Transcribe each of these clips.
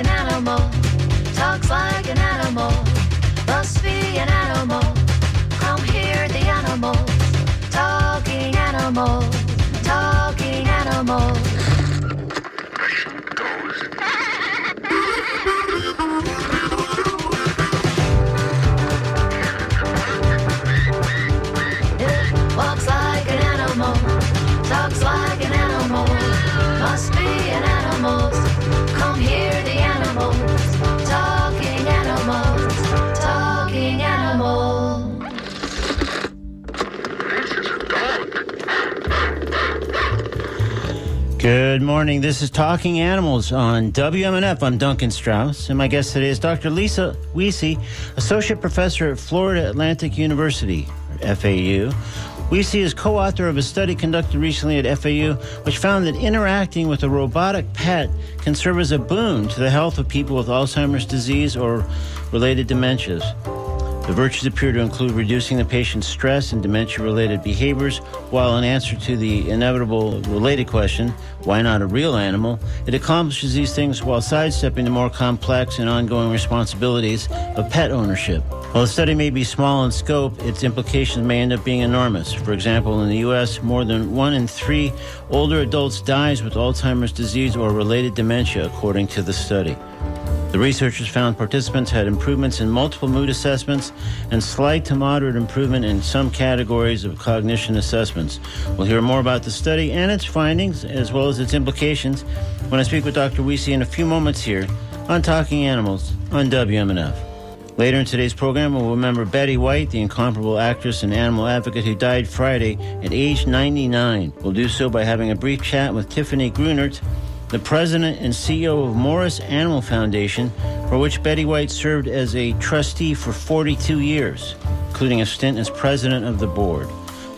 an animal, talks like an Good morning. This is Talking Animals on WMNF. I'm Duncan Strauss, and my guest today is Dr. Lisa Wiese, Associate Professor at Florida Atlantic University, FAU. Wiese is co author of a study conducted recently at FAU, which found that interacting with a robotic pet can serve as a boon to the health of people with Alzheimer's disease or related dementias. The virtues appear to include reducing the patient's stress and dementia related behaviors, while in answer to the inevitable related question, why not a real animal, it accomplishes these things while sidestepping the more complex and ongoing responsibilities of pet ownership. While the study may be small in scope, its implications may end up being enormous. For example, in the U.S., more than one in three older adults dies with Alzheimer's disease or related dementia, according to the study. The researchers found participants had improvements in multiple mood assessments and slight to moderate improvement in some categories of cognition assessments. We'll hear more about the study and its findings, as well as its implications, when I speak with Dr. Wiese in a few moments here on Talking Animals on WMNF. Later in today's program, we'll remember Betty White, the incomparable actress and animal advocate who died Friday at age 99. We'll do so by having a brief chat with Tiffany Grunert, the president and CEO of Morris Animal Foundation, for which Betty White served as a trustee for 42 years, including a stint as president of the board.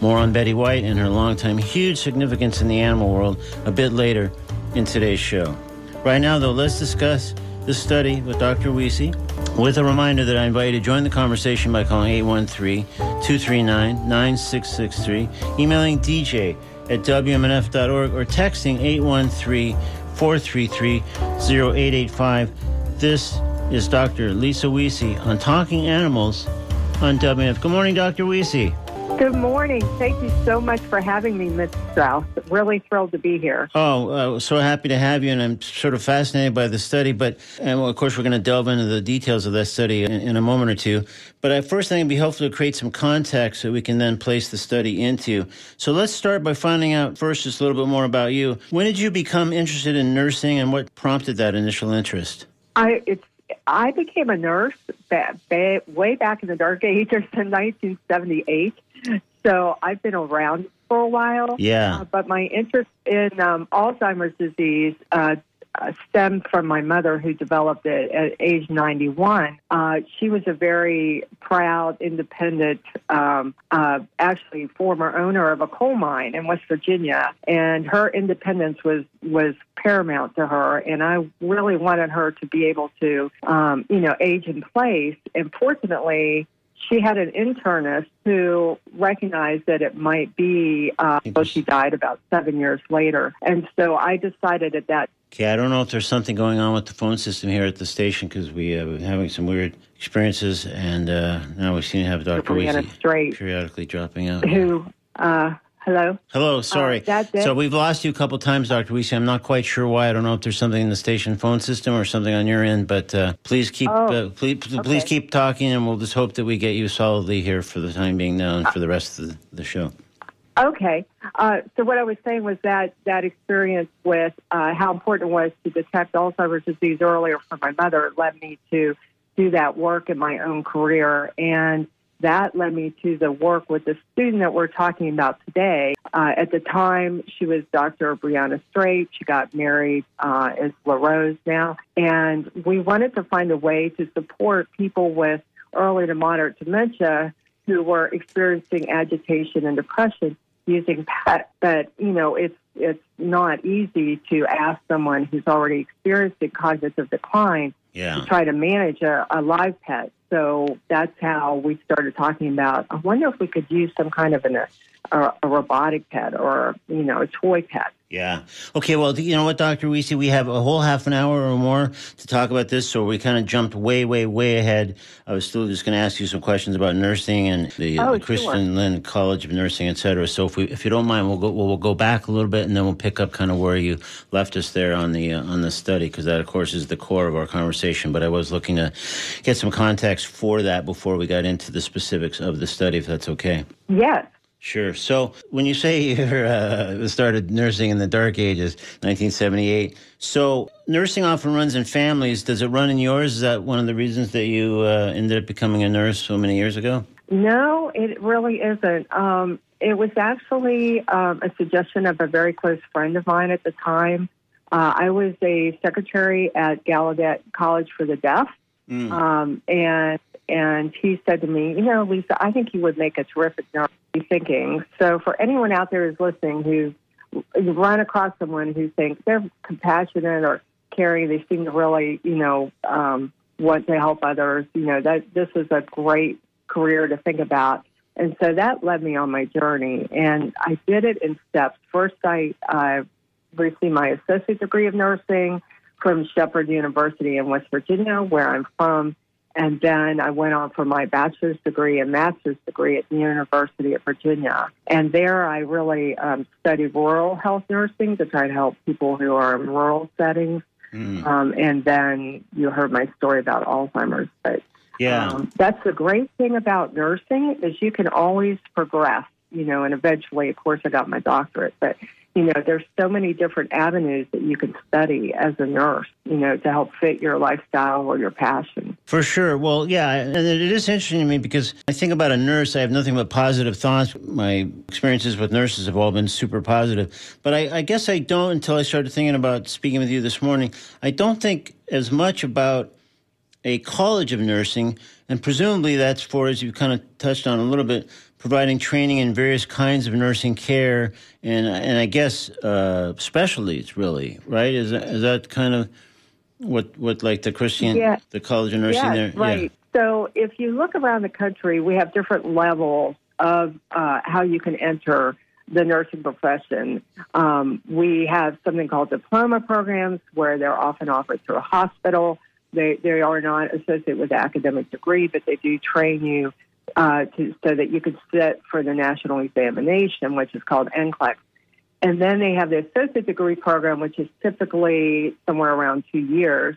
More on Betty White and her longtime huge significance in the animal world a bit later in today's show. Right now, though, let's discuss the study with Dr. Wiese, with a reminder that I invite you to join the conversation by calling 813 239 9663, emailing DJ at WMNF.org, or texting 813 433 0885. This is Dr. Lisa Wiese on Talking Animals on WMNF. Good morning, Dr. Wiese. Good morning. Thank you so much for having me, Ms. Strauss. Really thrilled to be here. Oh, uh, so happy to have you, and I'm sort of fascinated by the study. But, and of course, we're going to delve into the details of that study in, in a moment or two. But I first think it'd be helpful to create some context so we can then place the study into. So let's start by finding out first just a little bit more about you. When did you become interested in nursing, and what prompted that initial interest? I it's I became a nurse ba- ba- way back in the dark ages in 1978. So I've been around for a while. Yeah. Uh, but my interest in um, Alzheimer's disease uh, uh, stemmed from my mother, who developed it at age 91. Uh, she was a very proud, independent, um, uh, actually former owner of a coal mine in West Virginia, and her independence was was paramount to her. And I really wanted her to be able to, um, you know, age in place. And fortunately, she had an internist who recognized that it might be, uh, so she died about seven years later. And so I decided at that Okay, I don't know if there's something going on with the phone system here at the station because we have been having some weird experiences, and uh, now we seem to have Dr. Straight, periodically dropping out. who, uh, hello? Hello, sorry. that's it. So we've lost you a couple times, Dr. Wiese. I'm not quite sure why. I don't know if there's something in the station phone system or something on your end, but uh, please keep Oh, uh, please please keep talking, and we'll just hope that we get you solidly here for the time being now and for the rest of the, the show. Okay. Uh, so what I was saying was that that experience with uh, how important it was to detect Alzheimer's disease earlier for my mother led me to do that work in my own career. And that led me to the work with the student that we're talking about today. Uh, at the time, she was Dr. Brianna Straight. She got married uh, as LaRose now. And we wanted to find a way to support people with early to moderate dementia who were experiencing agitation and depression using PET. But, you know, it's it's not easy to ask someone who's already experiencing cognitive decline Yeah. to try to manage a, a live pet. So that's how we started talking about. I wonder if we could use some kind of an, a, a robotic pet or you know a toy pet. Yeah. Okay. Well, you know what, Doctor Wiese, we have a whole half an hour or more to talk about this, so we kind of jumped way, way, way ahead. I was still just going to ask you some questions about nursing and the, Oh, the Christine sure. Lynn College of Nursing, et cetera. So, if we, if you don't mind, we'll go, we'll, we'll go back a little bit, and then we'll pick up kind of where you left us there on the uh, on the study, because that, of course, is the core of our conversation. But I was looking to get some context for that before we got into the specifics of the study, if that's okay. Yes. Sure. So when you say you uh, started nursing in the dark ages, 1978, so nursing often runs in families. Does it run in yours? Is that one of the reasons that you uh, ended up becoming a nurse so many years ago? No, it really isn't. Um, it was actually um, a suggestion of a very close friend of mine at the time. Uh, I was a secretary at Gallaudet College for the Deaf, Mm. um, and and he said to me, you know, Lisa, I think you would make a terrific nurse. Be thinking. So for anyone out there who's listening who run across someone who thinks they're compassionate or caring, they seem to really, you know, um, want to help others. You know, that this is a great career to think about. And so that led me on my journey. And I did it in steps. First, I uh, received my associate degree of nursing from Shepherd University in West Virginia, where I'm from. And then I went on for my bachelor's degree and master's degree at the University of Virginia. And there I really um, studied rural health nursing to try to help people who are in rural settings. Mm. Um, and then you heard my story about Alzheimer's. But Yeah. um, that's the great thing about nursing is you can always progress, you know, and eventually, of course, I got my doctorate, but you know, there's so many different avenues that you can study as a nurse, you know, to help fit your lifestyle or your passion. For sure. Well, yeah, and it is interesting to me because I think about a nurse. I have nothing but positive thoughts. My experiences with nurses have all been super positive. But I, I guess I don't until I started thinking about speaking with you this morning. I don't think as much about a college of nursing, and presumably that's for, as you kind of touched on a little bit, providing training in various kinds of nursing care and and I guess uh, specialties. Really, right? Is that, is that kind of what what like the Christine Yeah. the College of Nursing Yeah, there? right. So if you look around the country, we have different levels of uh, how you can enter the nursing profession. Um, we have something called diploma programs where they're often offered through a hospital. They, they are not associated with an academic degree, but they do train you uh, to, so that you can sit for the national examination, which is called NCLEX. And then they have the associate degree program, which is typically somewhere around two years.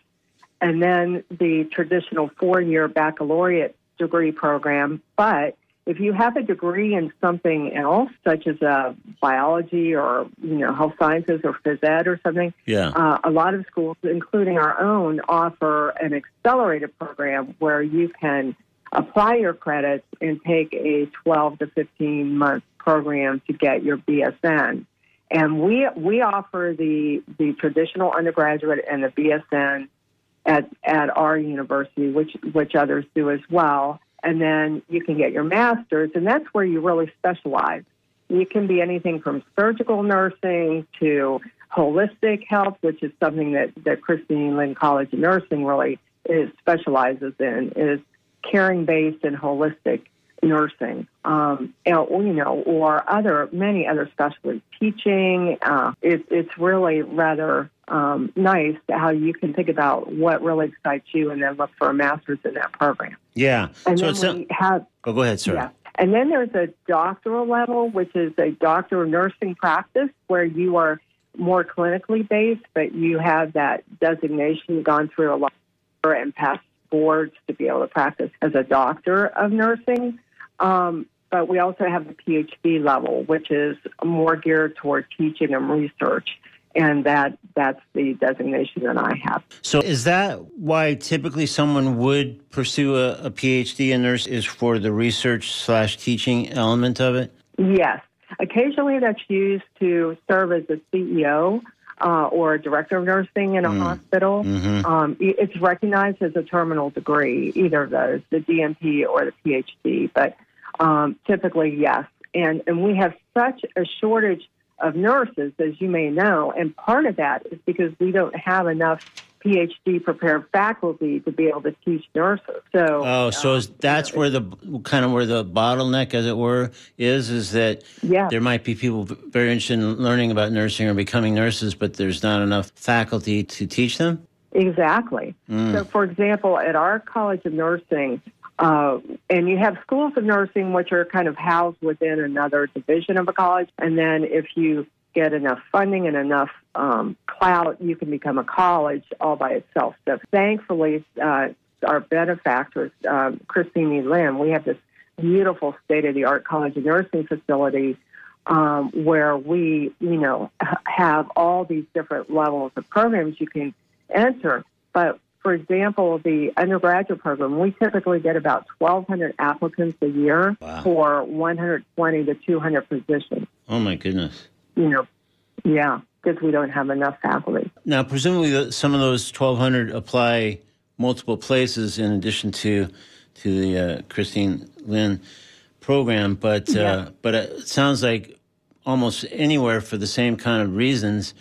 And then the traditional four year baccalaureate degree program. But if you have a degree in something else, such as uh, biology or you know health sciences or phys ed or something, Yeah. uh, a lot of schools, including our own, offer an accelerated program where you can apply your credits and take a 12 to 15 month program to get your BSN. And we we offer the the traditional undergraduate and the BSN at at our university, which which others do as well. And then you can get your master's, and that's where you really specialize. You can be anything from surgical nursing to holistic health, which is something that, that Christine Lynn College of Nursing really is specializes in, is caring based and holistic nursing. Um, and, you know, or other many other specialties, teaching. Uh, it, it's really rather um, nice how you can think about what really excites you, and then look for a master's in that program. Yeah. And so then it's a- we have oh, go ahead, sir. yeah. And then there's a doctoral level, which is a doctor of nursing practice, where you are more clinically based, but you have that designation gone through a lot and passed boards to be able to practice as a doctor of nursing. Um, but we also have the PhD level, which is more geared toward teaching and research. And that that's the designation that I have. So is that why typically someone would pursue a, a PhD in nurse is for the research slash teaching element of it? Yes. Occasionally that's used to serve as a CEO uh, or a director of nursing in a hospital. Mhm. Um, it's recognized as a terminal degree, either of those, the DNP or the PhD. But um, typically, yes. And, and we have such a shortage of nurses, as you may know. And part of that is because we don't have enough PhD prepared faculty to be able to teach nurses. So, Oh, so um, is, that's where the kind of where the bottleneck, as it were, is is that Yeah. there might be people very interested in learning about nursing or becoming nurses, but there's not enough faculty to teach them. Exactly. So, for example, at our College of Nursing, uh, and you have schools of nursing which are kind of housed within another division of a college, and then if you get enough funding and enough um, clout, you can become a college all by itself. So, thankfully, uh, our benefactors, um, Christine E. Lynn, we have this beautiful state of the art College of Nursing facility um, where we, you know, have all these different levels of programs you can enter. But for example, the undergraduate program, we typically get about 1,200 applicants a year Wow. for 120 to 200 positions. Oh my goodness! You know, yeah, because we don't have enough faculty. Now, presumably, some of those 1,200 apply multiple places in addition to to the uh, Christine Lynn program, but uh, but it sounds like almost anywhere for the same kind of reasons,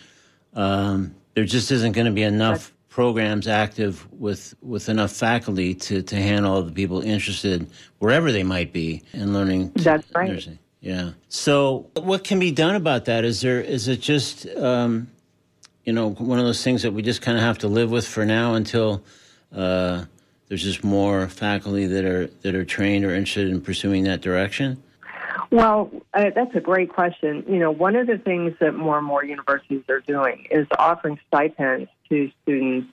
um, there just isn't going to be enough programs active with with enough faculty to to handle the people interested wherever they might be in learning. That's right. nursing. Yeah. So, what can be done about that? Is there is it just um, you know one of those things that we just kind of have to live with for now until uh, there's just more faculty that are that are trained or interested in pursuing that direction? Well, uh, that's a great question. You know, one of the things that more and more universities are doing is offering stipends to students.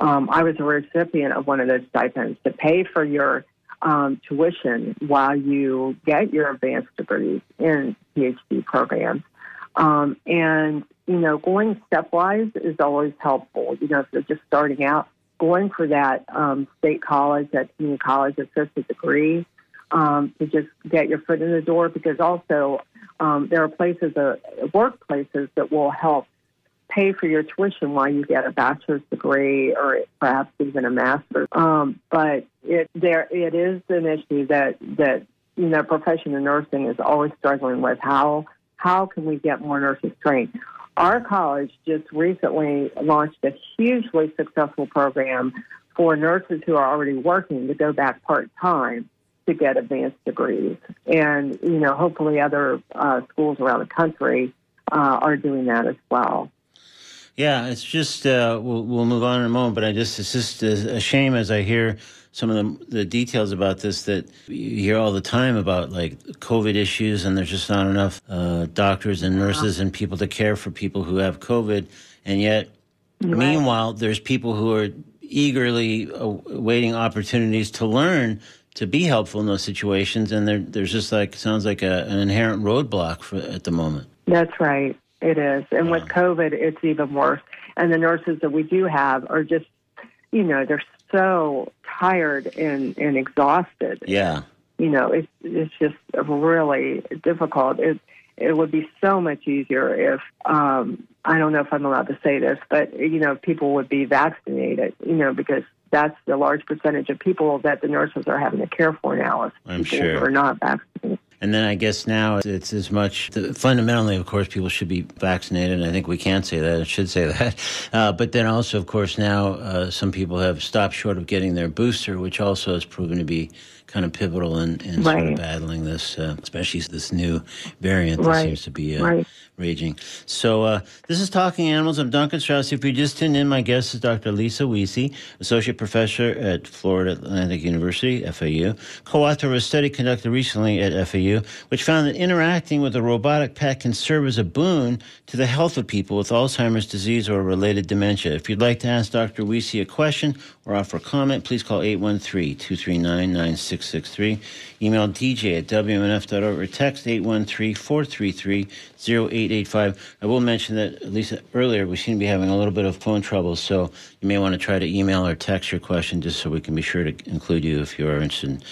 Um, I was a recipient of one of those stipends to pay for your um, tuition while you get your advanced degrees in PhD programs. Um, and, you know, going stepwise is always helpful. You know, if you're just starting out, going for that um, state college, that community college associate degree, um, to just get your foot in the door because also um, there are places, uh, workplaces that will help pay for your tuition while you get a bachelor's degree or perhaps even a master's. Um, but it there it is an issue that that you know profession of nursing is always struggling with how how can we get more nurses trained. Our college just recently launched a hugely successful program for nurses who are already working to go back part time to get advanced degrees. And, you know, hopefully other uh, schools around the country uh, are doing that as well. Yeah, it's just uh, we'll we'll move on in a moment, but I just it's just a, shame as I hear some of the the details about this that you hear all the time about like COVID issues, and there's just not enough uh, doctors and nurses and people to care for people who have COVID, and yet meanwhile there's people who are eagerly awaiting opportunities to learn to be helpful in those situations, and there there's just like sounds like a, an inherent roadblock for at the moment. That's right. It is. And with COVID, it's even worse. And the nurses that we do have are just, you know, they're so tired and, and exhausted. Yeah. You know, it's, it's just really difficult. It, it would be so much easier if, um, I don't know if I'm allowed to say this, but, you know, people would be vaccinated, you know, because that's the large percentage of people that the nurses are having to care for now is I'm people sure. who are not vaccinated. And then I guess now it's as much fundamentally, of course, people should be vaccinated. And I think we can say that. I should say that. Uh, but then also, of course, now uh, some people have stopped short of getting their booster, which also has proven to be kind of pivotal in, in sort of battling this, uh, especially this new variant that Right. seems to be uh, Right. Raging. So uh, this is Talking Animals. I'm Duncan Strauss. If you just tuned in, my guest is Dr. Lisa Wiese, Associate Professor at Florida Atlantic University, FAU, co-author of a study conducted recently at FAU, which found that interacting with a robotic pet can serve as a boon to the health of people with Alzheimer's disease or related dementia. If you'd like to ask Dr. Wiese a question or offer a comment, please call 813-239-9663. Email dj at wmnf.org or text 813-433-0885. I will mention that, at least earlier, we seem to be having a little bit of phone trouble, so you may want to try to email or text your question just so we can be sure to include you if you are interested in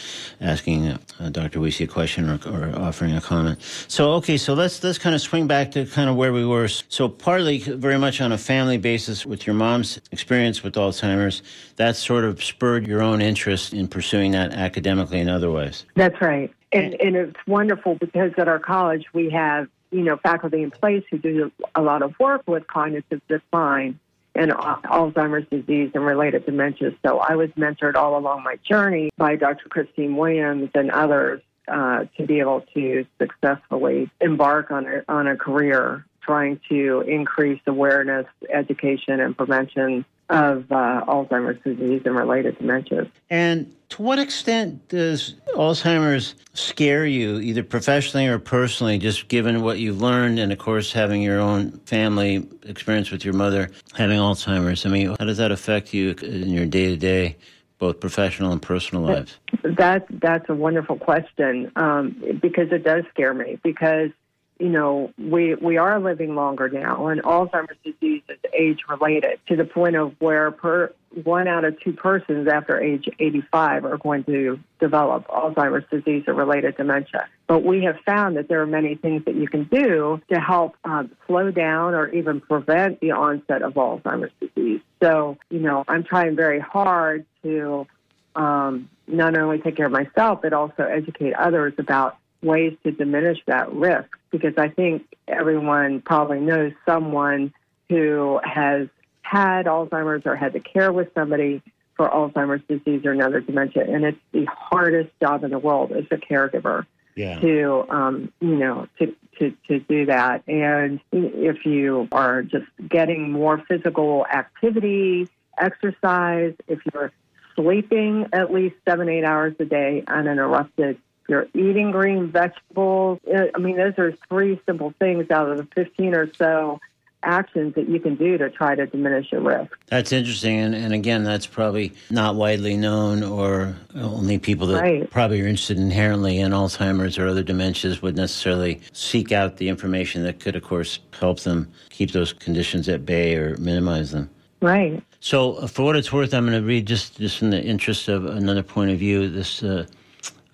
asking uh, Dr. Wiese a question or, or offering a comment. So, okay, so let's let's kind of swing back to kind of where we were. So, partly very much on a family basis with your mom's experience with Alzheimer's, that sort of spurred your own interest in pursuing that academically and otherwise. That's right. And, and it's wonderful because at our college we have, you know, faculty in place who do a lot of work with cognitive decline. and Alzheimer's disease and related dementias. So I was mentored all along my journey by Dr. Christine Williams and others uh, to be able to successfully embark on a, on a career trying to increase awareness, education, and prevention of uh, Alzheimer's disease and related dementias. And to what extent does Alzheimer's scare you, either professionally or personally, just given what you've learned and, of course, having your own family experience with your mother having Alzheimer's? I mean, how does that affect you in your day to day? Both professional and personal lives. That that's a wonderful question um, because it does scare me because you know, we we are living longer now, and Alzheimer's disease is age related to the point of where per one out of two persons after age 85 are going to develop Alzheimer's disease or related dementia. But we have found that there are many things that you can do to help um, slow down or even prevent the onset of Alzheimer's disease. So, you know, I'm trying very hard to um, not only take care of myself, but also educate others about ways to diminish that risk because I think everyone probably knows someone who has had Alzheimer's or had to care with somebody for Alzheimer's disease or another dementia, and it's the hardest job in the world as a caregiver yeah. to um, you know to, to to do that. And if you are just getting more physical activity, exercise, if you're sleeping at least seven eight hours a day uninterrupted, you're eating green vegetables. Uh, I mean, those are three simple things out of the 15 or so actions that you can do to try to diminish your risk. That's interesting. And, and again, that's probably not widely known, or only people that right. probably are interested inherently in Alzheimer's or other dementias would necessarily seek out the information that could, of course, help them keep those conditions at bay or minimize them. Right. So, uh, for what it's worth, I'm going to read just, just in the interest of another point of view this. Uh,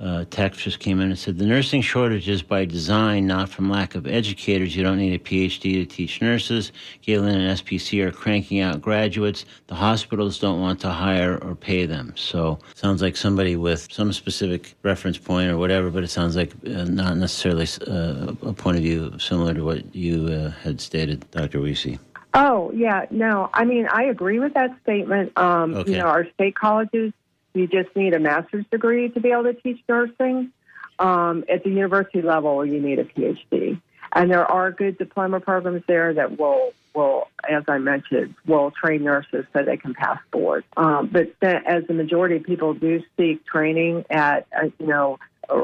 uh, text just came in and said the nursing shortage is by design, not from lack of educators. You don't need a PhD to teach nurses. Galen and SPC are cranking out graduates. The hospitals don't want to hire or pay them. So sounds like somebody with some specific reference point or whatever, but it sounds like uh, not necessarily uh, a point of view similar to what you uh, had stated, Dr. Wiese. Oh yeah, no. I mean, I agree with that statement. Um, Okay. You know, our state colleges you just need a master's degree to be able to teach nursing. Um, at the university level, you need a PhD, and there are good diploma programs there that will will, as I mentioned, will train nurses so they can pass board. Um, but as the majority of people do seek training at, uh, you know,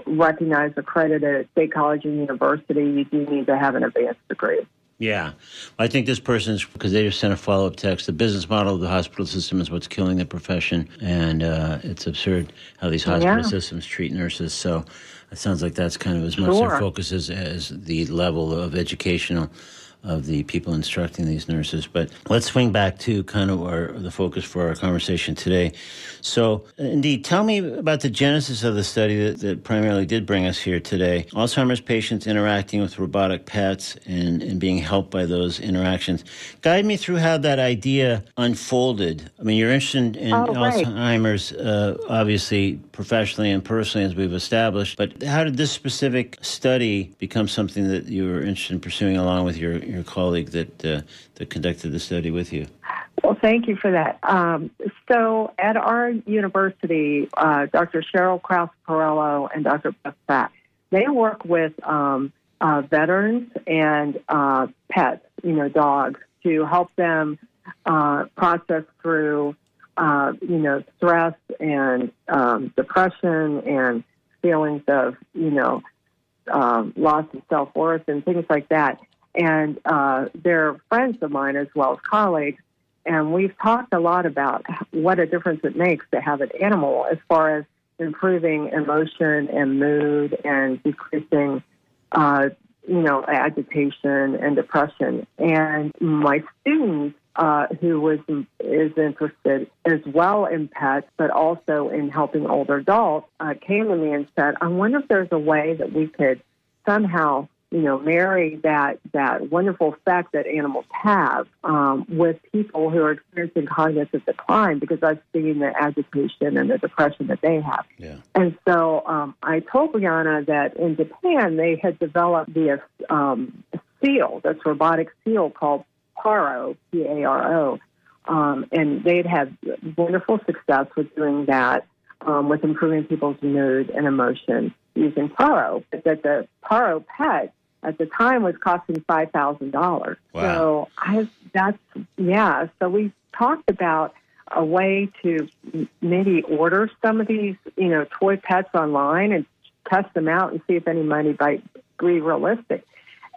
recognized accredited state college and university, you do need to have an advanced degree. Yeah. I think this person's, because they just sent a follow up text, the business model of the hospital system is what's killing the profession. And uh, it's absurd how these hospital Yeah. systems treat nurses. So it sounds like that's kind of as much their focus as, as the level of educational of the people instructing these nurses. But let's swing back to kind of our, the focus for our conversation today. So, indeed, tell me about the genesis of the study that, that primarily did bring us here today. Alzheimer's patients interacting with robotic pets and, and being helped by those interactions. Guide me through how that idea unfolded. I mean, you're interested in Oh, right. Alzheimer's, uh, obviously, professionally and personally, as we've established. But how did this specific study become something that you were interested in pursuing along with your, your colleague that, uh, that conducted the study with you? Well, thank you for that. Um, so, at our university, uh, Dr. Cheryl Krause Parello and Dr. Beth Fack, they work with um, uh, veterans and uh, pets, you know, dogs, to help them uh, process through, uh, you know, stress and um, depression and feelings of, you know, um, loss of self worth and things like that. And uh, they're friends of mine as well as colleagues. And we've talked a lot about what a difference it makes to have an animal as far as improving emotion and mood and decreasing, uh, you know, agitation and depression. And my student, uh, who was is interested as well in pets, but also in helping older adults, uh, came to me and said, "I wonder if there's a way that we could somehow." You know, marry that that wonderful effect that animals have um, with people who are experiencing cognitive decline because I've seen the agitation and the depression that they have. Yeah. And so um, I told Brianna that in Japan they had developed the um, seal, this robotic seal called Paro, P A R O, Um, and they'd had wonderful success with doing that, um, with improving people's mood and emotion using Paro. But that the Paro pet at the time was costing five thousand dollars. Wow. So I that's yeah. So we talked about a way to maybe order some of these, you know, toy pets online and test them out and see if any money might be realistic.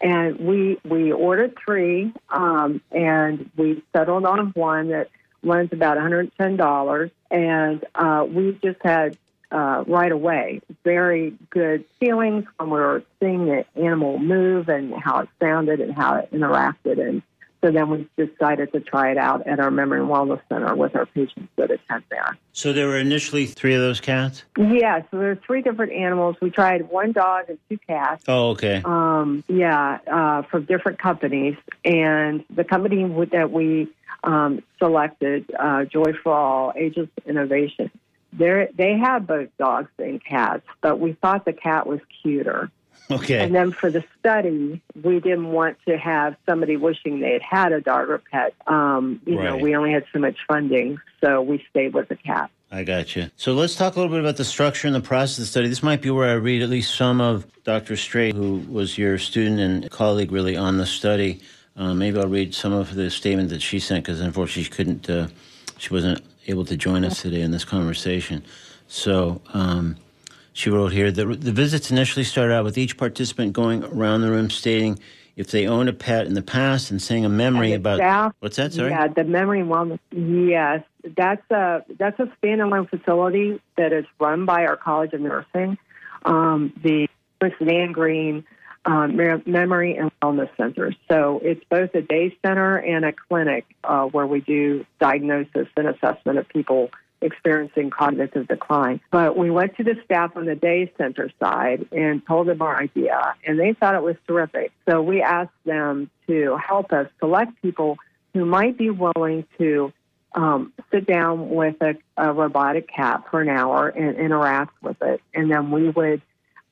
And we we ordered three, um, and we settled on one that runs about one hundred ten dollars, and uh, we just had uh, right away very good feelings when we were seeing the animal move and how it sounded and how it interacted, and so then we decided to try it out at our memory and wellness center with our patients that attend there. So there were initially three of those cats? Yeah, so there there's three different animals. We tried one dog and two cats. Oh, okay. Um, yeah, uh, from different companies, and the company that we um, selected, uh, Joy for All, Ageless Innovation. They they have both dogs and cats, but we thought the cat was cuter. Okay. And then for the study, we didn't want to have somebody wishing they had had a dog or pet. Um, you know, we only had so much funding, so we stayed with the cat. I got you. So let's talk a little bit about the structure and the process of the study. This might be where I read at least some of Dr. Strait, who was your student and colleague really on the study. Uh, maybe I'll read some of the statement that she sent because unfortunately she couldn't, uh, she wasn't able to join us today in this conversation. So um, she wrote here the, the visits initially started out with each participant going around the room stating if they owned a pet in the past and saying a memory about. staff- what's that? Sorry? Yeah, the memory and wellness. Yes, that's a that's a standalone facility that is run by our College of Nursing, um, the Nan Green um, Memory and Wellness Center. So it's both a day center and a clinic uh, where we do diagnosis and assessment of people experiencing cognitive decline. But we went to the staff on the day center side and told them our idea, and they thought it was terrific. So we asked them to help us select people who might be willing to um, sit down with a, a robotic cat for an hour and interact with it, and then we would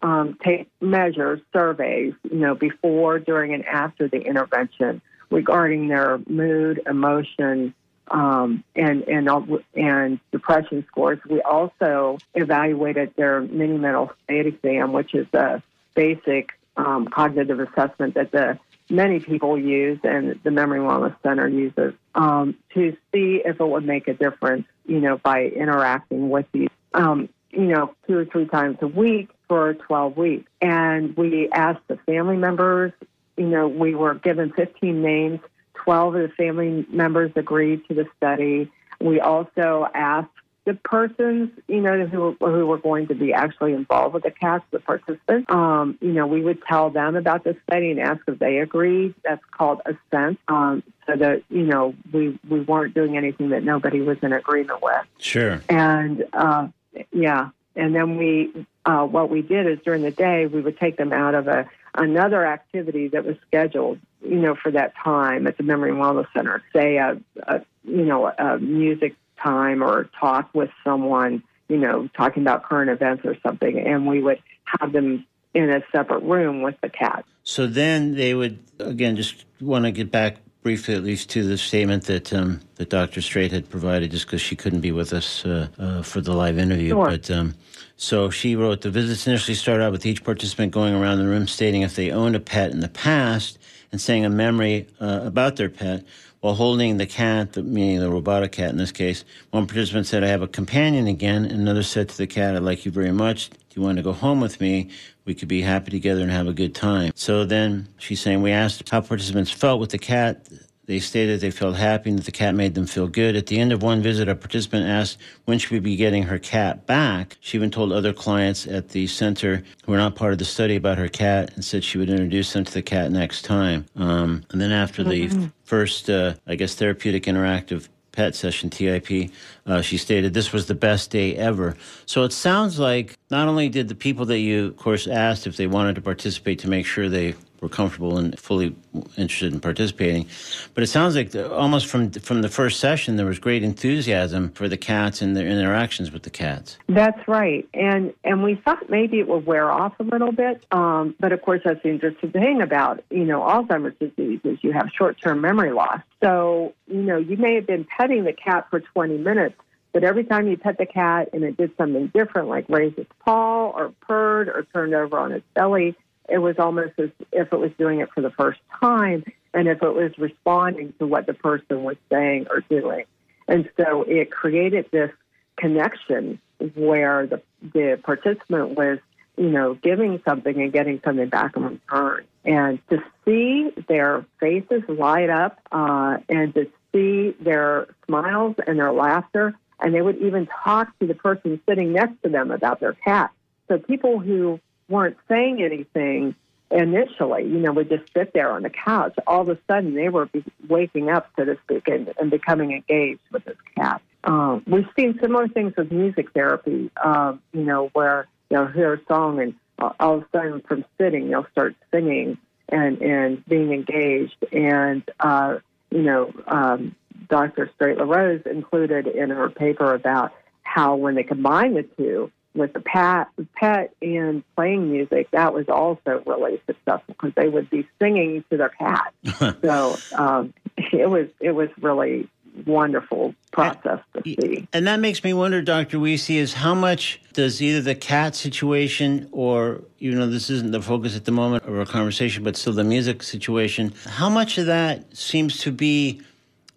um, take measures, surveys, you know, before, during, and after the intervention regarding their mood, emotion, um, and and and depression scores. We also evaluated their mini mental state exam, which is a basic um, cognitive assessment that the many people use and the Memory Wellness Center uses um, to see if it would make a difference. You know, by interacting with these, um, you know, two or three times a week for 12 weeks, and we asked the family members. You know, we were given 15 names 12 of the family members agreed to the study. We also asked the persons, you know, who, who were going to be actually involved with the cats, the participants, um, you know, we would tell them about the study and ask if they agreed. That's called assent. Um, so that, you know, we, we weren't doing anything that nobody was in agreement with. Sure. And uh, yeah, and then we, uh, what we did is during the day we would take them out of a another activity that was scheduled, you know, for that time at the Memory and Wellness Center. Say a, a you know a music time or talk with someone, you know, talking about current events or something, and we would have them in a separate room with the cat. So then they would again just want to get back briefly, at least, to the statement that um, that Dr. Strait had provided, just because she couldn't be with us uh, uh, for the live interview. Sure. But um, so she wrote the visits initially started out with each participant going around the room stating if they owned a pet in the past and saying a memory uh, about their pet. While holding the cat, meaning the robotic cat in this case, one participant said, I have a companion again. And another said to the cat, I like you very much. Do you want to go home with me? We could be happy together and have a good time. So then she's saying, We asked how participants felt with the cat. They stated they felt happy and that the cat made them feel good. At the end of one visit, a participant asked when she would be getting her cat back. She even told other clients at the center who were not part of the study about her cat and said she would introduce them to the cat next time. Um, and then after the f- first, uh, I guess, therapeutic interactive pet session TIP, uh, she stated this was the best day ever. So it sounds like not only did the people that you, of course, asked if they wanted to participate to make sure they were comfortable and fully interested in participating. But it sounds like the, almost from from the first session, there was great enthusiasm for the cats and their interactions with the cats. That's right, and and we thought maybe it would wear off a little bit, um, but of course that's the interesting thing about you know Alzheimer's disease is you have short term memory loss. So you know you may have been petting the cat for 20 minutes. But every time you pet the cat and it did something different, like raised its paw or purred or turned over on its belly, it was almost as if it was doing it for the first time and if it was responding to what the person was saying or doing. And so it created this connection where the, the participant was, you know, giving something and getting something back in return. And to see their faces light up uh, and to see their smiles and their laughter, and they would even talk to the person sitting next to them about their cat. So people who weren't saying anything initially, you know, would just sit there on the couch. All of a sudden, they were waking up, so to speak, and, and becoming engaged with this cat. Um, we've seen similar things with music therapy, um, you know, where they'll hear a song and all of a sudden from sitting, they'll start singing and, and being engaged. And, uh, you know, um, Dr. Straight LaRose included in her paper about how when they combine the two, with the pet, pet and playing music, that was also really successful because they would be singing to their cat. so um, it was it was really wonderful process to see. And that makes me wonder, Dr. Wiese, is how much does either the cat situation or, you know, this isn't the focus at the moment of our conversation, but still the music situation, how much of that seems to be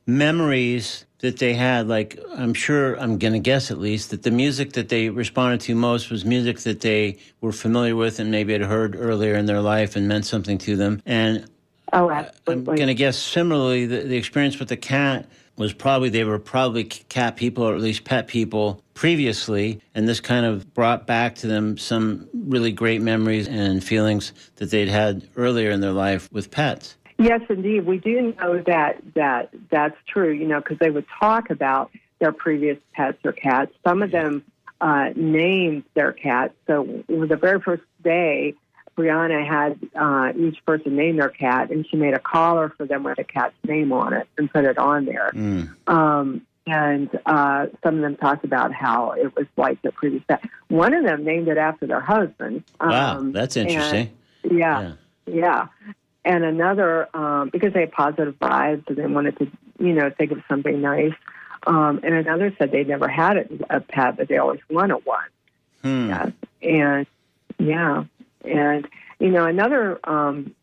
memories that they had like i'm sure i'm going to guess at least that the music that they responded to most was music that they were familiar with and maybe had heard earlier in their life and meant something to them. And oh absolutely. i'm going to guess similarly the, the experience with the cat was probably they were probably cat people or at least pet people previously. And this kind of brought back to them some really great memories and feelings that they'd had earlier in their life with pets Yes, indeed. We do know that that that's true. You know, because they would talk about their previous pets or cats. Some of them uh, named their cats. So the very first day, Brianna had uh, each person name their cat, and she made a collar for them with a cat's name on it and put it on there. Mm. Um, and uh, some of them talked about how it was like their previous pet. One of them named it after their husband. Wow, um, that's interesting. And, yeah, yeah, yeah and another um, because they had positive vibes and they wanted to, you know, think of something nice. Um, and another said they never had a, a pet, but they always wanted one. Hmm. Yeah, and yeah, and you know, another um,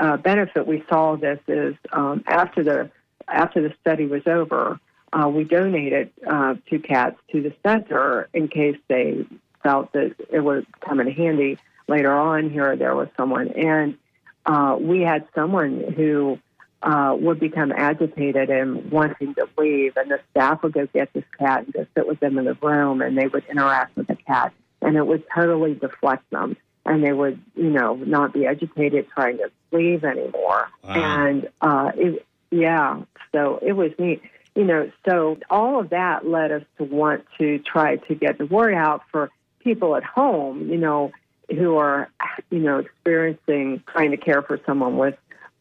uh, benefit we saw this is um, after the after the study was over, uh, we donated uh, two cats to the center in case they felt that it would come in handy later on here or there with someone and uh, we had someone who uh, would become agitated and wanting to leave, and the staff would go get this cat and go sit with them in the room, and they would interact with the cat, and it would totally deflect them, and they would, you know, not be agitated trying to leave anymore. Wow. And uh, it, yeah, so it was neat. You know, so all of that led us to want to try to get the word out for people at home. You know, who are, you know, experiencing trying to care for someone with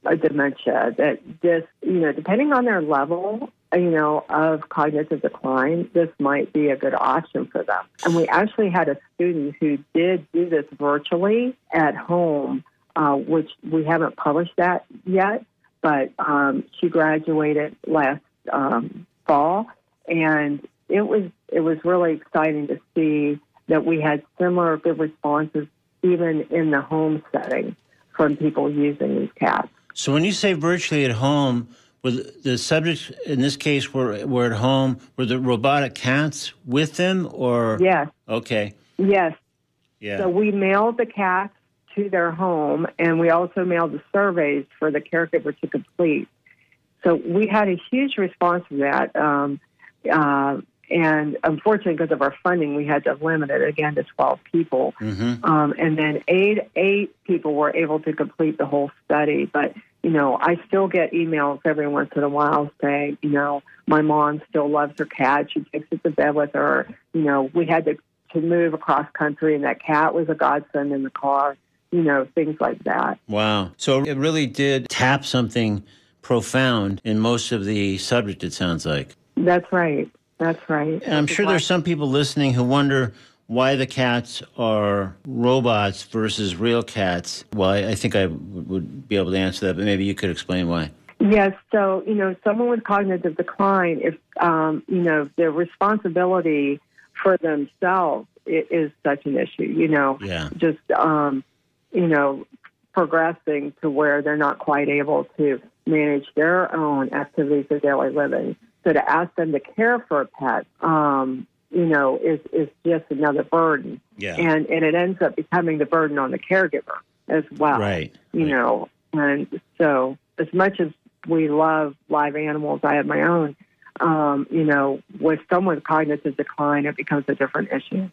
a dementia that this, you know, depending on their level, you know, of cognitive decline, this might be a good option for them. And we actually had a student who did do this virtually at home, uh, which we haven't published that yet, but um, she graduated last um, fall, and it was it was really exciting to see that we had similar good responses even in the home setting from people using these cats. So when you say virtually at home, were the subjects in this case were were at home? Were the robotic cats with them, or yes? Okay. Yes. Yeah. So we mailed the cats to their home, and we also mailed the surveys for the caregiver to complete. So we had a huge response to that. Um, uh, and unfortunately, because of our funding, we had to limit it again to 12 people. Mm-hmm. Um, and then eight eight people were able to complete the whole study. But you know, I still get emails every once in a while saying, you know, my mom still loves her cat. She takes it to bed with her. You know, we had to to move across country, and that cat was a godsend in the car. you know, things like that. Wow. So it really did tap something profound in most of the subject, it sounds like. That's right. That's right. And I'm sure there's some people listening who wonder why the cats are robots versus real cats. Well, I, I think I w- would be able to answer that, but maybe you could explain why. Yes, so you know, someone with cognitive decline, if um, you know, their responsibility for themselves is such an issue. You know, Yeah. just um, you know, progressing to where they're not quite able to manage their own activities of daily living. So to ask them to care for a pet, um, you know, is is just another burden, Yeah. and and it ends up becoming the burden on the caregiver as well right. you right. know. And so, as much as we love live animals, I have my own. Um, you know, with someone with cognitive decline, it becomes a different issue.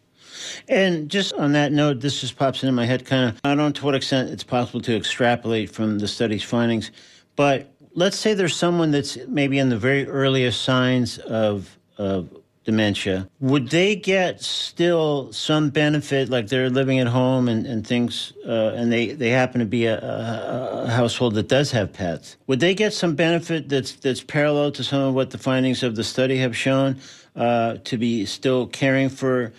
And just on that note, this just pops into my head kind of. I don't know to what extent it's possible to extrapolate from the study's findings, but let's say there's someone that's maybe in the very earliest signs of, of dementia. Would they get still some benefit, like they're living at home and, and things, uh, and they, they happen to be a, a, household that does have pets? Would they get some benefit that's, that's parallel to some of what the findings of the study have shown uh, to be still caring for?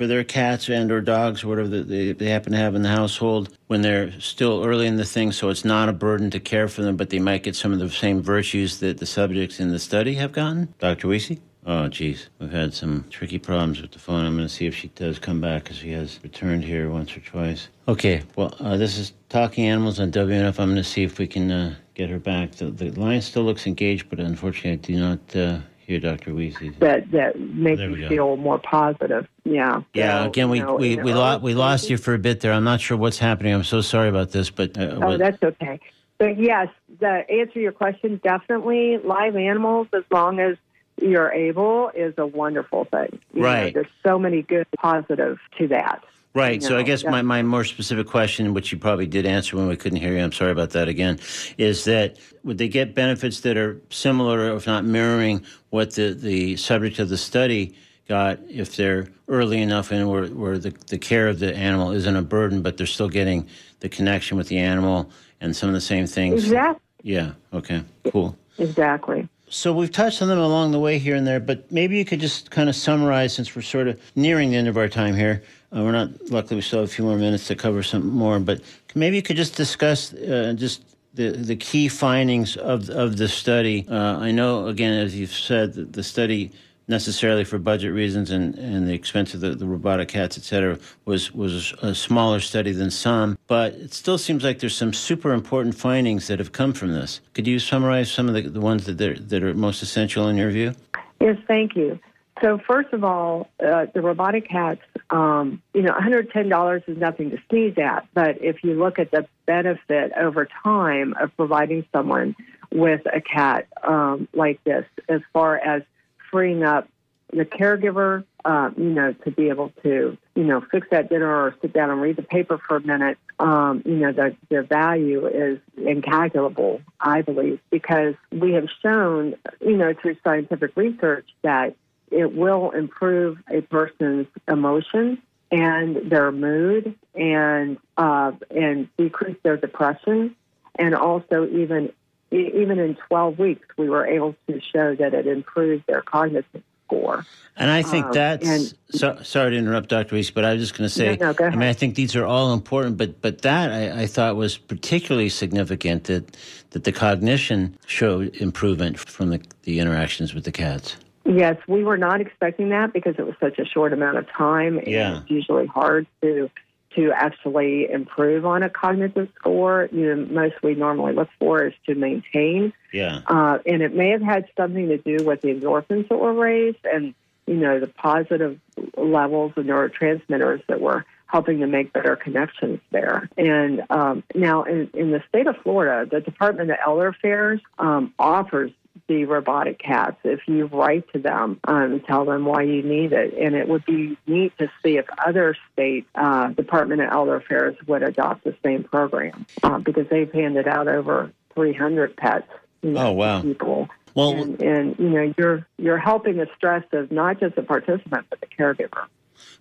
For their cats and or dogs whatever they, they happen to have in the household when they're still early in the thing so it's not a burden to care for them but they might get some of the same virtues that the subjects in the study have gotten. Dr Wiese? oh geez. We've had some tricky problems with the phone. I'm going to see if she does come back because she has returned here once or twice. Okay well uh, this is talking animals on WMNF i'm going to see if we can uh, get her back. The, the line still looks engaged but unfortunately i do not uh, hear dr Wiese. That that makes There you feel more positive. Yeah. Yeah, So, again, we you know, we, we, lo- we lost you for a bit there. I'm not sure what's happening. I'm so sorry about this, but uh, Oh, what- that's okay. But yes, the answer to your question, definitely live animals, as long as you're able, is a wonderful thing. You know, Right. there's so many good positives to that. Right. you So I guess my, my more specific question, which you probably did answer when we couldn't hear you, I'm sorry about that again, is that would they get benefits that are similar, if not mirroring, what the, the subject of the study got if they're early enough and where, where the, the care of the animal isn't a burden, but they're still getting the connection with the animal and some of the same things? Exactly. Yeah. Okay. Cool. Exactly. So we've touched on them along the way here and there, but maybe you could just kind of summarize since we're sort of nearing the end of our time here. Uh, we're not, luckily, we still have a few more minutes to cover some more, but maybe you could just discuss uh, just the, the key findings of, of the study. Uh, I know, again, as you've said, that the study necessarily for budget reasons and, and the expense of the, the robotic cats, et cetera, was, was a smaller study than some, but it still seems like there's some super important findings that have come from this. Could you summarize some of the, the ones that, that are most essential in your view? Yes, thank you. So first of all, uh, the robotic cats, um, you know, $110 is nothing to sneeze at, but if you look at the benefit over time of providing someone with a cat um, like this, as far as freeing up the caregiver, uh, you know, to be able to, you know, fix that dinner or sit down and read the paper for a minute, um, you know, the, the value is incalculable, I believe, because we have shown, you know, through scientific research that it will improve a person's emotions and their mood and uh, and decrease their depression and also even even in 12 weeks we were able to show that it improved their cognitive score And I think Um, that's and- so, sorry to interrupt, Dr. Wiese, but I was just going to say. No, no, I mean. I think these are all important, but but that I, I thought was particularly significant that that the cognition showed improvement from the, the interactions with the cats. Yes, we were not expecting that because it was such a short amount of time. And Yeah. It's usually hard to to actually improve on a cognitive score. You know, most we normally look for is to maintain. Yeah, Uh, and it may have had something to do with the endorphins that were raised and, you know, the positive levels of neurotransmitters that were helping to make better connections there. And um, now in, in the state of Florida, the Department of Elder Affairs um, offers the robotic cats if you write to them um, and tell them why you need it. And it would be neat to see if other state uh, Department of Elder Affairs would adopt the same program uh, because they've handed out over 300 pets. You know, Oh, wow. to people. Well- and, and you know you're you're helping the stress of not just the participant but the caregiver.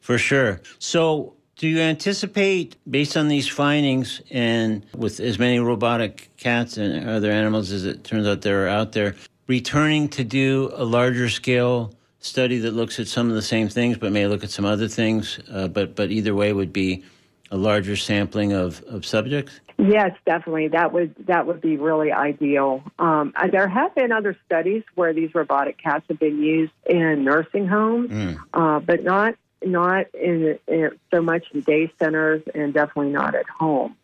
for sure. So Do you anticipate, based on these findings and with as many robotic cats and other animals as it turns out there are out there, returning to do a larger scale study that looks at some of the same things but may look at some other things, uh, but, but either way would be a larger sampling of, of subjects? Yes, definitely. That would that would be really ideal. Um, uh, there have been other studies where these robotic cats have been used in nursing homes, Mm. uh, but not not in, in so much in day centers and definitely not at home.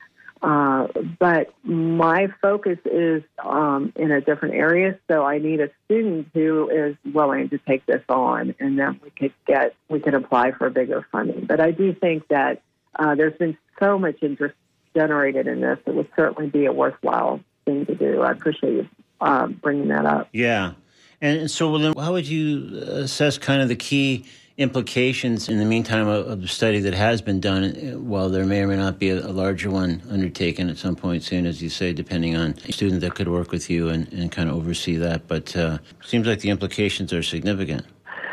Uh, but my focus is um, in a different area, so I need a student who is willing to take this on, and then we could get we could apply for bigger funding. But I do think that uh, there's been so much interest generated in this; it would certainly be a worthwhile thing to do. I appreciate you uh, bringing that up. Yeah. And so, well, then, how would you assess kind of the key implications in the meantime of, of the study that has been done? uh, While there may or may not be a, a larger one undertaken at some point soon, as you say, depending on a student that could work with you and, and kind of oversee that. But uh, seems like the implications are significant.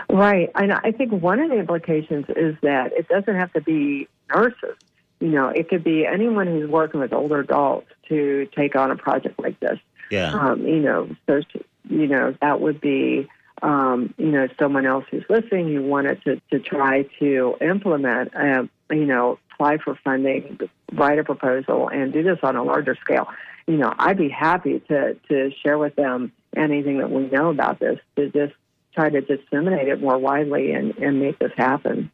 Right. And I think one of the implications is that it doesn't have to be nurses. You know, it could be anyone who's working with older adults to take on a project like this. Yeah. Um, you know, so you know that would be um, you know someone else who's listening you wanted to to try to implement. Um, you know, apply for funding, write a proposal, and do this on a larger scale. You know, I'd be happy to to share with them anything that we know about this to just try to disseminate it more widely and, and make this happen.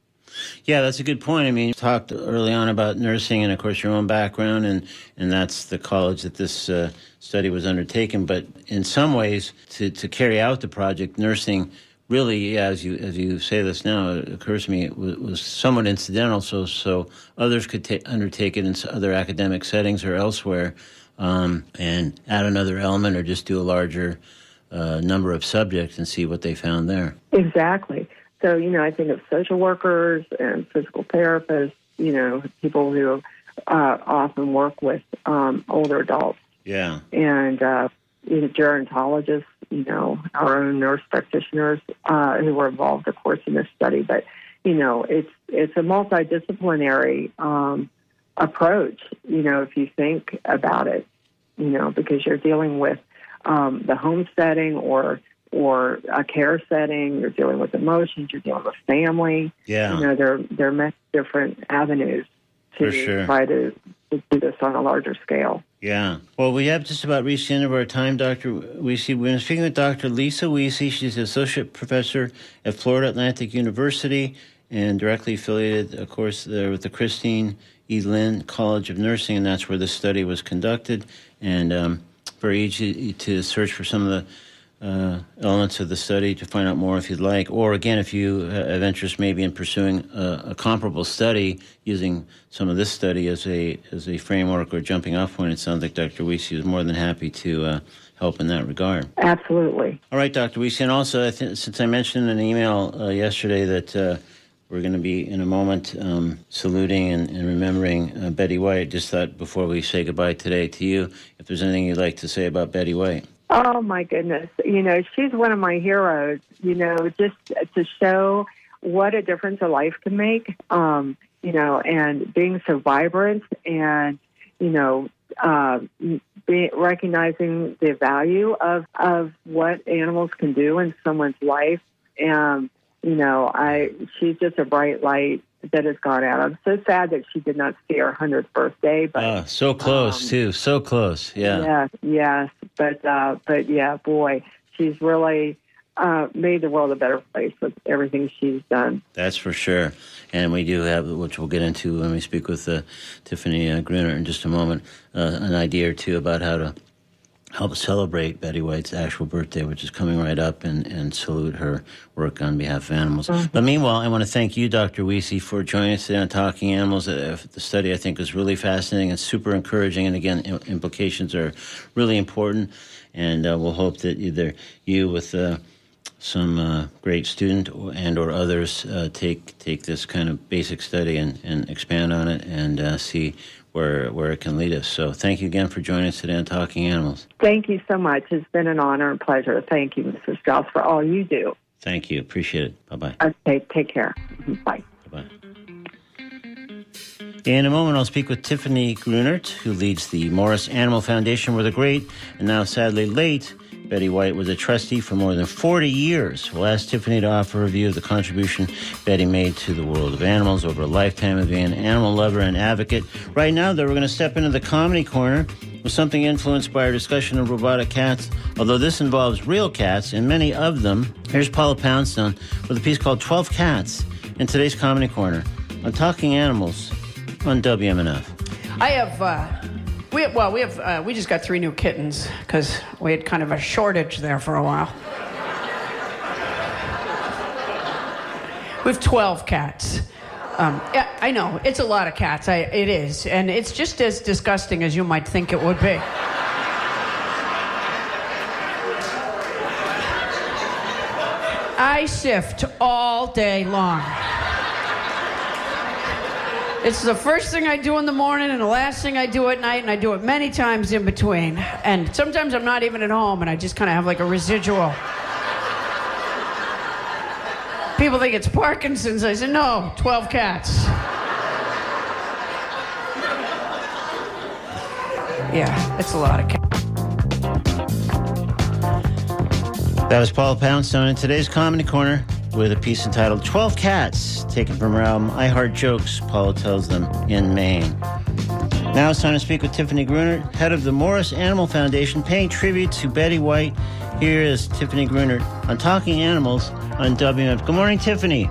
Yeah, that's a good point. I mean, you talked early on about nursing and, of course, your own background, and, and that's the college that this uh, study was undertaken. But in some ways, to, to carry out the project, nursing really, as you as you say this now, it occurs to me, it was, was somewhat incidental. So so others could ta- undertake it in other academic settings or elsewhere, um, and add another element or just do a larger uh, number of subjects and see what they found there. Exactly. So, you know, I think of social workers and physical therapists, you know, people who uh, often work with um, older adults Yeah. and uh, you know, gerontologists, you know, our own nurse practitioners uh, who were involved, of course, in this study. But, you know, it's, it's a multidisciplinary um, approach, you know, if you think about it, you know, because you're dealing with um, the home setting or or a care setting. You're dealing with emotions. You're dealing with family. Yeah. You know, there there are many different avenues to sure. try to, to do this on a larger scale. Yeah. Well, we have just about reached the end of our time, Dr. Wiese. We've been speaking with Dr. Lisa Wiese. She's an associate professor at Florida Atlantic University and directly affiliated, of course, there with the Christine E. Lynn College of Nursing, and that's where this study was conducted. And um, very easy to search for some of the uh, elements of the study to find out more if you'd like. Or again, if you have interest maybe in pursuing a, a comparable study using some of this study as a as a framework or jumping off point, it sounds like Dr. Wiese is more than happy to uh, help in that regard. Absolutely. All right, Dr. Wiese. And also, I think, since I mentioned in an email uh, yesterday that uh, we're going to be in a moment um, saluting and, and remembering uh, Betty White, just thought before we say goodbye today to you, if there's anything you'd like to say about Betty White. Oh my goodness. You know, she's one of my heroes, you know, just to show what a difference a life can make. Um, you know, and being so vibrant and, you know, uh, be, recognizing the value of, of what animals can do in someone's life. And, you know, I, she's just a bright light that has gone out. I'm so sad that she did not see her 100th birthday, but Oh, so close Um, too. So close. Yeah. Yes, yes, but uh, but yeah, boy, she's really uh, made the world a better place with everything she's done. That's for sure. And we do have, which we'll get into when we speak with uh, Tiffany uh, Grunert in just a moment, uh, an idea or two about how to help celebrate Betty White's actual birthday, which is coming right up, and, and salute her work on behalf of animals. But meanwhile, I want to thank you, Dr. Wiese, for joining us today on Talking Animals. Uh, the study, I think, is really fascinating and super encouraging. And again, implications are really important. And uh, we'll hope that either you, with uh, some uh, great student and or others uh, take take this kind of basic study and, and expand on it and uh, see where where it can lead us. So thank you again for joining us today on Talking Animals. Thank you so much. It's been an honor and pleasure. Thank you, Mrs. Strauss, for all you do. Thank you. Appreciate it. Bye bye. Okay, take care. Bye. Bye bye. In a moment, I'll speak with Tiffany Grunert, who leads the Morris Animal Foundation, where the great and now sadly late Betty White was a trustee for more than 40 years. We'll ask Tiffany to offer a view of the contribution Betty made to the world of animals over a lifetime of being an animal lover and advocate. Right now, though, we're going to step into the comedy corner with something influenced by our discussion of robotic cats, although this involves real cats and many of them. Here's Paula Poundstone with a piece called 12 Cats in today's Comedy Corner on Talking Animals on WMNF. I have, uh, we well, we have, uh, we just got three new kittens because we had kind of a shortage there for a while. we have 12 cats. Um, yeah, I know it's a lot of cats. I, it is, and it's just as disgusting as you might think it would be. I sift all day long. It's the first thing I do in the morning and the last thing I do at night, and I do it many times in between. And sometimes I'm not even at home, and I just kind of have like a residual. People think it's Parkinson's. I said, no, 12 cats. Yeah, it's a lot of cats. That was Paul Poundstone in today's Comedy Corner with a piece entitled 12 Cats, taken from her album I Heart Jokes, Paula tells them in Maine. Now it's time to speak with Tiffany Grunert, head of the Morris Animal Foundation, paying tribute to Betty White. Here is Tiffany Grunert on Talking Animals on WMNF. Good morning, Tiffany.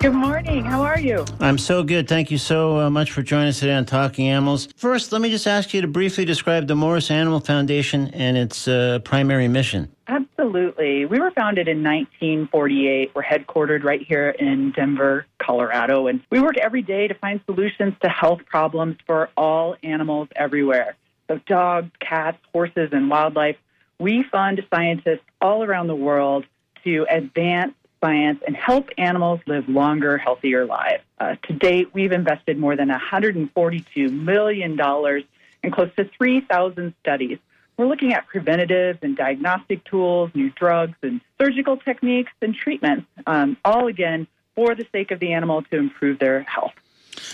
Good morning. How are you? I'm so good. Thank you so uh, much for joining us today on Talking Animals. First, let me just ask you to briefly describe the Morris Animal Foundation and its uh, primary mission. Absolutely. We were founded in 1948. We're headquartered right here in Denver, Colorado, and we work every day to find solutions to health problems for all animals everywhere. So, dogs, cats, horses, and wildlife. We fund scientists all around the world to advance science and help animals live longer, healthier lives. Uh, to date, we've invested more than $142 million in close to 3,000 studies. We're looking at preventative and diagnostic tools, new drugs, and surgical techniques and treatments, um, all again for the sake of the animal to improve their health.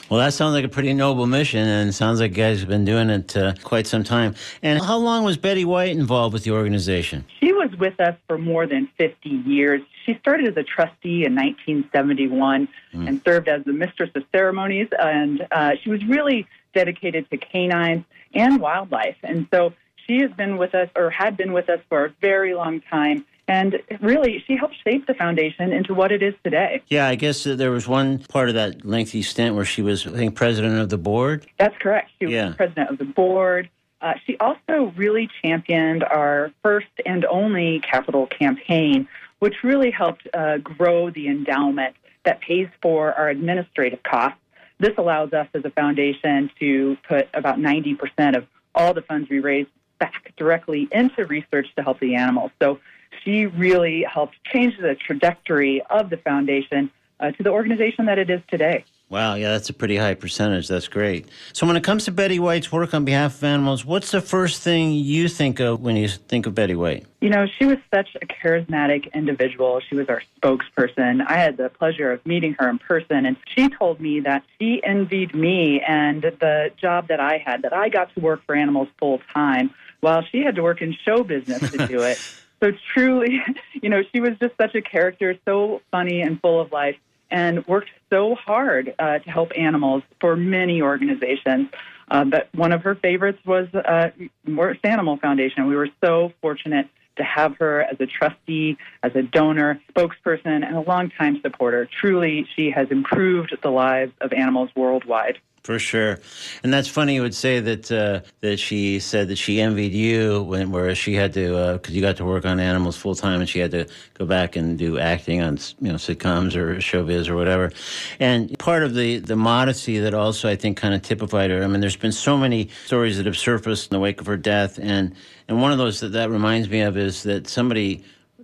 Well, that sounds like a pretty noble mission, and sounds like you guys have been doing it uh, quite some time. And how long was Betty White involved with the organization? She was with us for more than 50 years. She started as a trustee in 1971 mm. and served as the mistress of ceremonies, and uh, she was really dedicated to canines and wildlife. And so she has been with us, or had been with us for a very long time. And really, she helped shape the foundation into what it is today. Yeah, I guess there was one part of that lengthy stint where she was, I think, president of the board. That's correct. She was yeah. president of the board. Uh, she also really championed our first and only capital campaign, which really helped uh, grow the endowment that pays for our administrative costs. This allows us as a foundation to put about 90% of all the funds we raise back directly into research to help the animals. So she really helped change the trajectory of the foundation uh, to the organization that it is today. Wow, yeah, that's a pretty high percentage. That's great. So, when it comes to Betty White's work on behalf of animals, what's the first thing you think of when you think of Betty White? You know, she was such a charismatic individual. She was our spokesperson. I had the pleasure of meeting her in person, and she told me that she envied me and the job that I had, that I got to work for animals full time while she had to work in show business to do it. so, truly, you know, she was just such a character, so funny and full of life and worked so hard uh, to help animals for many organizations. Uh, but one of her favorites was uh, Morris Animal Foundation. We were so fortunate to have her as a trustee, as a donor, spokesperson, and a longtime supporter. Truly, she has improved the lives of animals worldwide. For sure, and that's funny. You would say that uh, that she said that she envied you when, whereas she had to because uh, you got to work on animals full time, and she had to go back and do acting on you know sitcoms or showbiz or whatever. And part of the the modesty that also I think kind of typified her. I mean, there's been so many stories that have surfaced in the wake of her death, and and one of those that that reminds me of is that somebody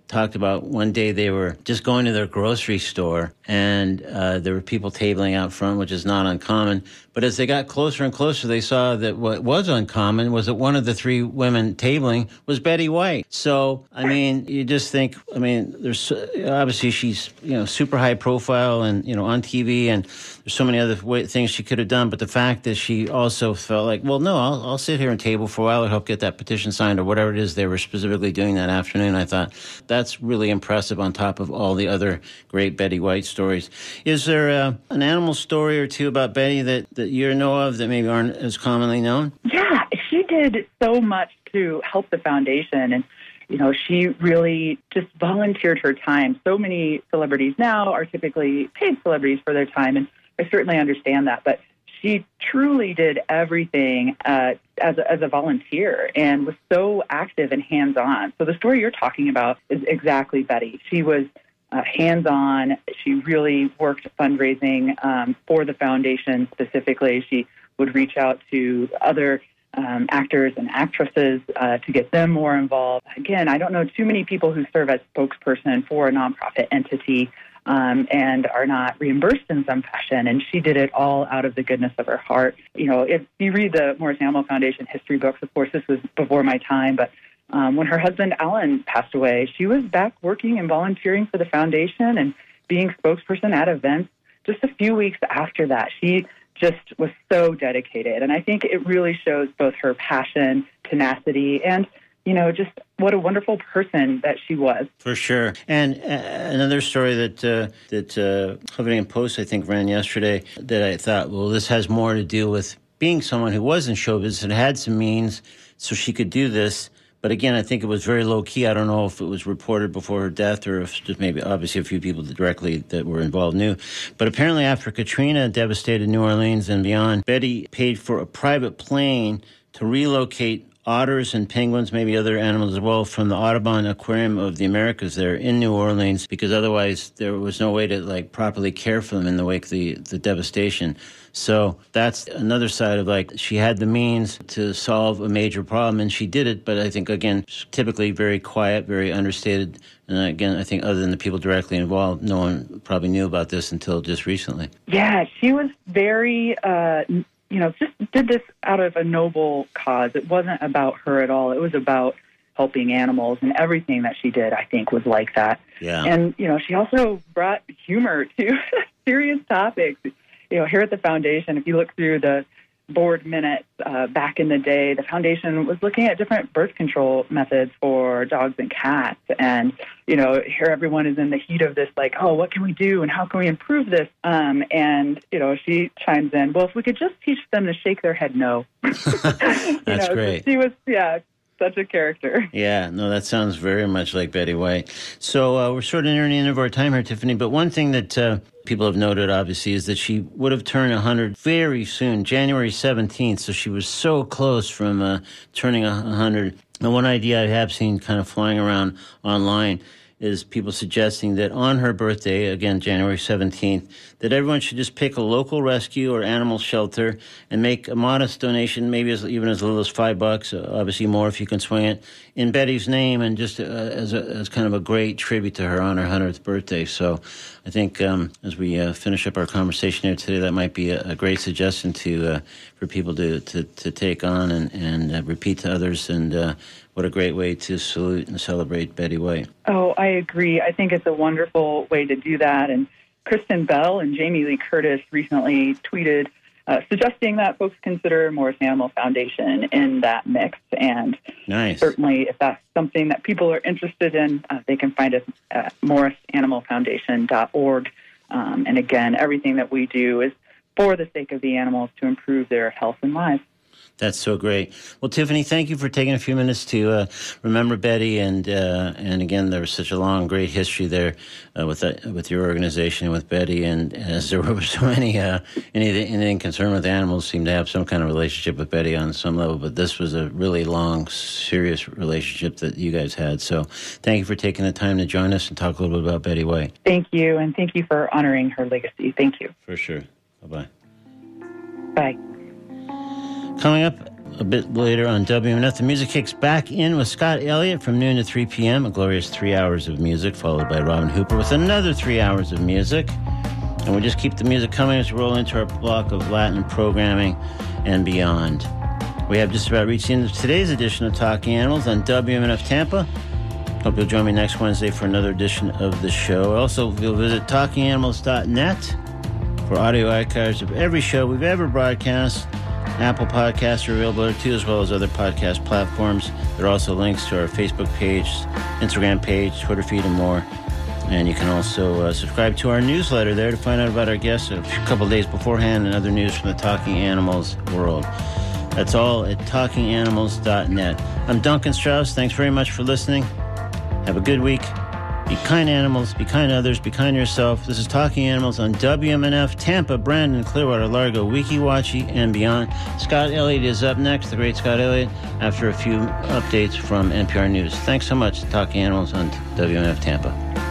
talked about one day they were just going to their grocery store and uh, there were people tabling out front, which is not uncommon. But as they got closer and closer, they saw that what was uncommon was that one of the three women tabling was Betty White. So, I mean, you just think, I mean, there's obviously she's, you know, super high profile and, you know, on TV and there's so many other way, things she could have done. But the fact that she also felt like, well, no, I'll, I'll sit here and table for a while and help get that petition signed or whatever it is they were specifically doing that afternoon. I thought that's really impressive on top of all the other great Betty White stories. Is there uh, an animal story or two about Betty that, that you know of that maybe aren't as commonly known? Yeah, she did so much to help the foundation and you know, she really just volunteered her time. So many celebrities now are typically paid celebrities for their time, and I certainly understand that. But she truly did everything uh, as, a, as a volunteer and was so active and hands on. So the story you're talking about is exactly Betty. She was uh, hands on. She really worked fundraising um, for the foundation specifically. She would reach out to other um, actors and actresses uh, to get them more involved. Again, I don't know too many people who serve as spokesperson for a nonprofit entity um, and are not reimbursed in some fashion. And she did it all out of the goodness of her heart. You know, if you read the Morris Animal Foundation history books, of course, this was before my time, but um, when her husband Alan passed away, she was back working and volunteering for the foundation and being spokesperson at events. Just a few weeks after that, she just was so dedicated. And I think it really shows both her passion, tenacity, and you know, just what a wonderful person that she was. For sure. And uh, another story that uh, that uh, Huffington Post I think ran yesterday that I thought, well, this has more to do with being someone who was in show business and had some means, so she could do this. But again, I think it was very low key. I don't know if it was reported before her death or if just maybe obviously a few people directly that were involved knew. But apparently, after Katrina devastated New Orleans and beyond, Betty paid for a private plane to relocate otters and penguins, maybe other animals as well, from the Audubon Aquarium of the Americas there in New Orleans, because otherwise there was no way to like properly care for them in the wake of the, the devastation. So that's another side of like she had the means to solve a major problem and she did it, but I think again, typically very quiet, very understated. And again, I think other than the people directly involved, no one probably knew about this until just recently. Yeah, she was very uh, you know, just did this out of a noble cause. It wasn't about her at all. It was about helping animals, and everything that she did, I think, was like that. Yeah. And you know, she also brought humor to serious topics. You know, here at the foundation, if you look through the board minutes uh, back in the day, the foundation was looking at different birth control methods for dogs and cats. And, you know, here everyone is in the heat of this, like, oh, what can we do and how can we improve this? Um, and, you know, she chimes in, well, if we could just teach them to shake their head no. That's know, great. She was, yeah, such a character. Yeah, no, that sounds very much like Betty White. So uh, we're sort of nearing the end of our time here, Tiffany. But one thing that uh, people have noted, obviously, is that she would have turned 100 very soon, January 17th. So she was so close from uh, turning 100. And one idea I have seen kind of flying around online is people suggesting that on her birthday, again, January 17th, that everyone should just pick a local rescue or animal shelter and make a modest donation, maybe as, even as little as five bucks, obviously more if you can swing it, in Betty's name and just uh, as, a, as kind of a great tribute to her on her 100th birthday. So I think um, as we uh, finish up our conversation here today, that might be a, a great suggestion to uh, for people to, to, to take on and, and uh, repeat to others. And uh, what a great way to salute and celebrate Betty White. Oh, I agree. I think it's a wonderful way to do that. And Kristen Bell and Jamie Lee Curtis recently tweeted uh, suggesting that folks consider Morris Animal Foundation in that mix. And Nice. certainly, if that's something that people are interested in, uh, they can find us at morrisanimalfoundation.org. Um, and again, everything that we do is for the sake of the animals to improve their health and lives. That's so great. Well, Tiffany, thank you for taking a few minutes to uh, remember Betty, and uh, and again, there was such a long, great history there uh, with that, with your organization and with Betty, and as there were so many uh, anything, anything concerned with animals seemed to have some kind of relationship with Betty on some level, but this was a really long, serious relationship that you guys had. So, thank you for taking the time to join us and talk a little bit about Betty White. Thank you, and thank you for honoring her legacy. Thank you. For sure. Bye bye bye. Coming up a bit later on WMNF. The music kicks back in with Scott Elliott from noon to 3 p.m., a glorious three hours of music, followed by Robin Hooper with another three hours of music. And we just keep the music coming as we roll into our block of Latin programming and beyond. We have just about reached the end of today's edition of Talking Animals on WMNF Tampa. Hope you'll join me next Wednesday for another edition of the show. Also, you'll visit talkinganimals.net for audio archives of every show we've ever broadcast. Apple Podcasts are available there too, as well as other podcast platforms. There are also links to our Facebook page, Instagram page, Twitter feed, and more. And you can also uh, subscribe to our newsletter there to find out about our guests a couple days beforehand and other news from the Talking Animals world. That's all at talkinganimals.net. I'm Duncan Strauss. Thanks very much for listening. Have a good week. Be kind animals, be kind others, be kind yourself. This is Talking Animals on WMNF, Tampa, Brandon, Clearwater, Largo, Weeki Wachee, and beyond. Scott Elliott is up next, the great Scott Elliott, after a few updates from NPR News. Thanks so much, Talking Animals on WMNF Tampa.